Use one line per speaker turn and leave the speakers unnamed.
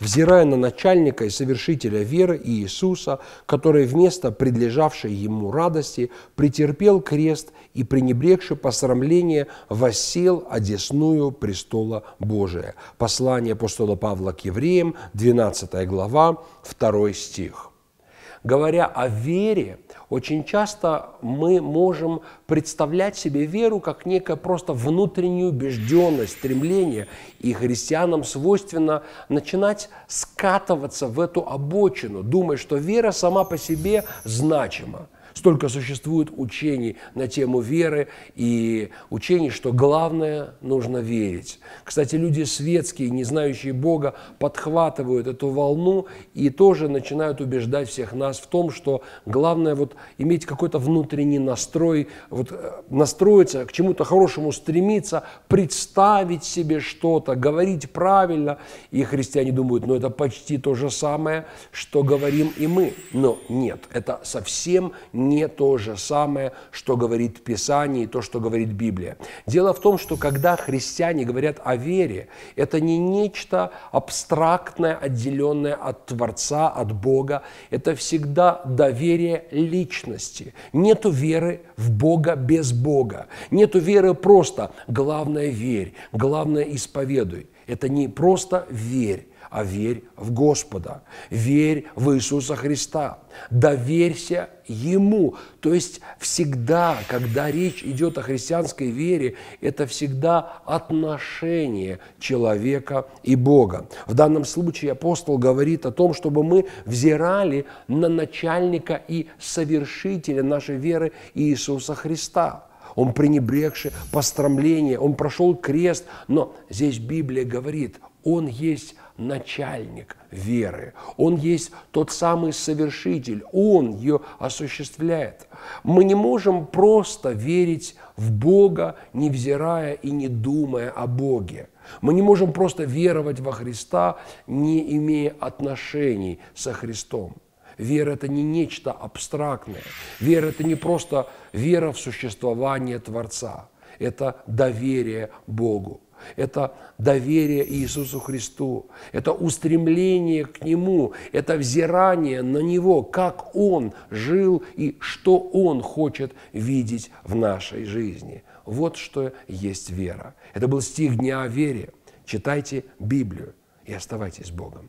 взирая на начальника и совершителя веры Иисуса, который вместо предлежавшей ему радости претерпел крест и, пренебрегши посрамление, воссел одесную престола Божия. Послание апостола Павла к евреям, 12 глава, 2 стих. Говоря о вере, очень часто мы можем представлять себе веру как некое просто внутреннюю убежденность, стремление. И христианам свойственно начинать скатываться в эту обочину, думая, что вера сама по себе значима. Столько существует учений на тему веры и учений, что главное нужно верить. Кстати, люди светские, не знающие Бога, подхватывают эту волну и тоже начинают убеждать всех нас в том, что главное вот иметь какой-то внутренний настрой, вот э, настроиться к чему-то хорошему, стремиться, представить себе что-то, говорить правильно. И христиане думают, ну это почти то же самое, что говорим и мы. Но нет, это совсем не не то же самое, что говорит Писание и то, что говорит Библия. Дело в том, что когда христиане говорят о вере, это не нечто абстрактное, отделенное от Творца, от Бога. Это всегда доверие личности. Нету веры в Бога без Бога. Нету веры просто «главное верь», «главное исповедуй». Это не просто верь, а верь в Господа, верь в Иисуса Христа, доверься Ему. То есть всегда, когда речь идет о христианской вере, это всегда отношение человека и Бога. В данном случае апостол говорит о том, чтобы мы взирали на начальника и совершителя нашей веры Иисуса Христа он пренебрегший пострамление, он прошел крест, но здесь Библия говорит, он есть начальник веры. Он есть тот самый совершитель. Он ее осуществляет. Мы не можем просто верить в Бога, невзирая и не думая о Боге. Мы не можем просто веровать во Христа, не имея отношений со Христом. Вера – это не нечто абстрактное. Вера – это не просто вера в существование Творца. Это доверие Богу это доверие Иисусу Христу, это устремление к Нему, это взирание на Него, как Он жил и что Он хочет видеть в нашей жизни. Вот что есть вера. Это был стих Дня о вере. Читайте Библию и оставайтесь с Богом.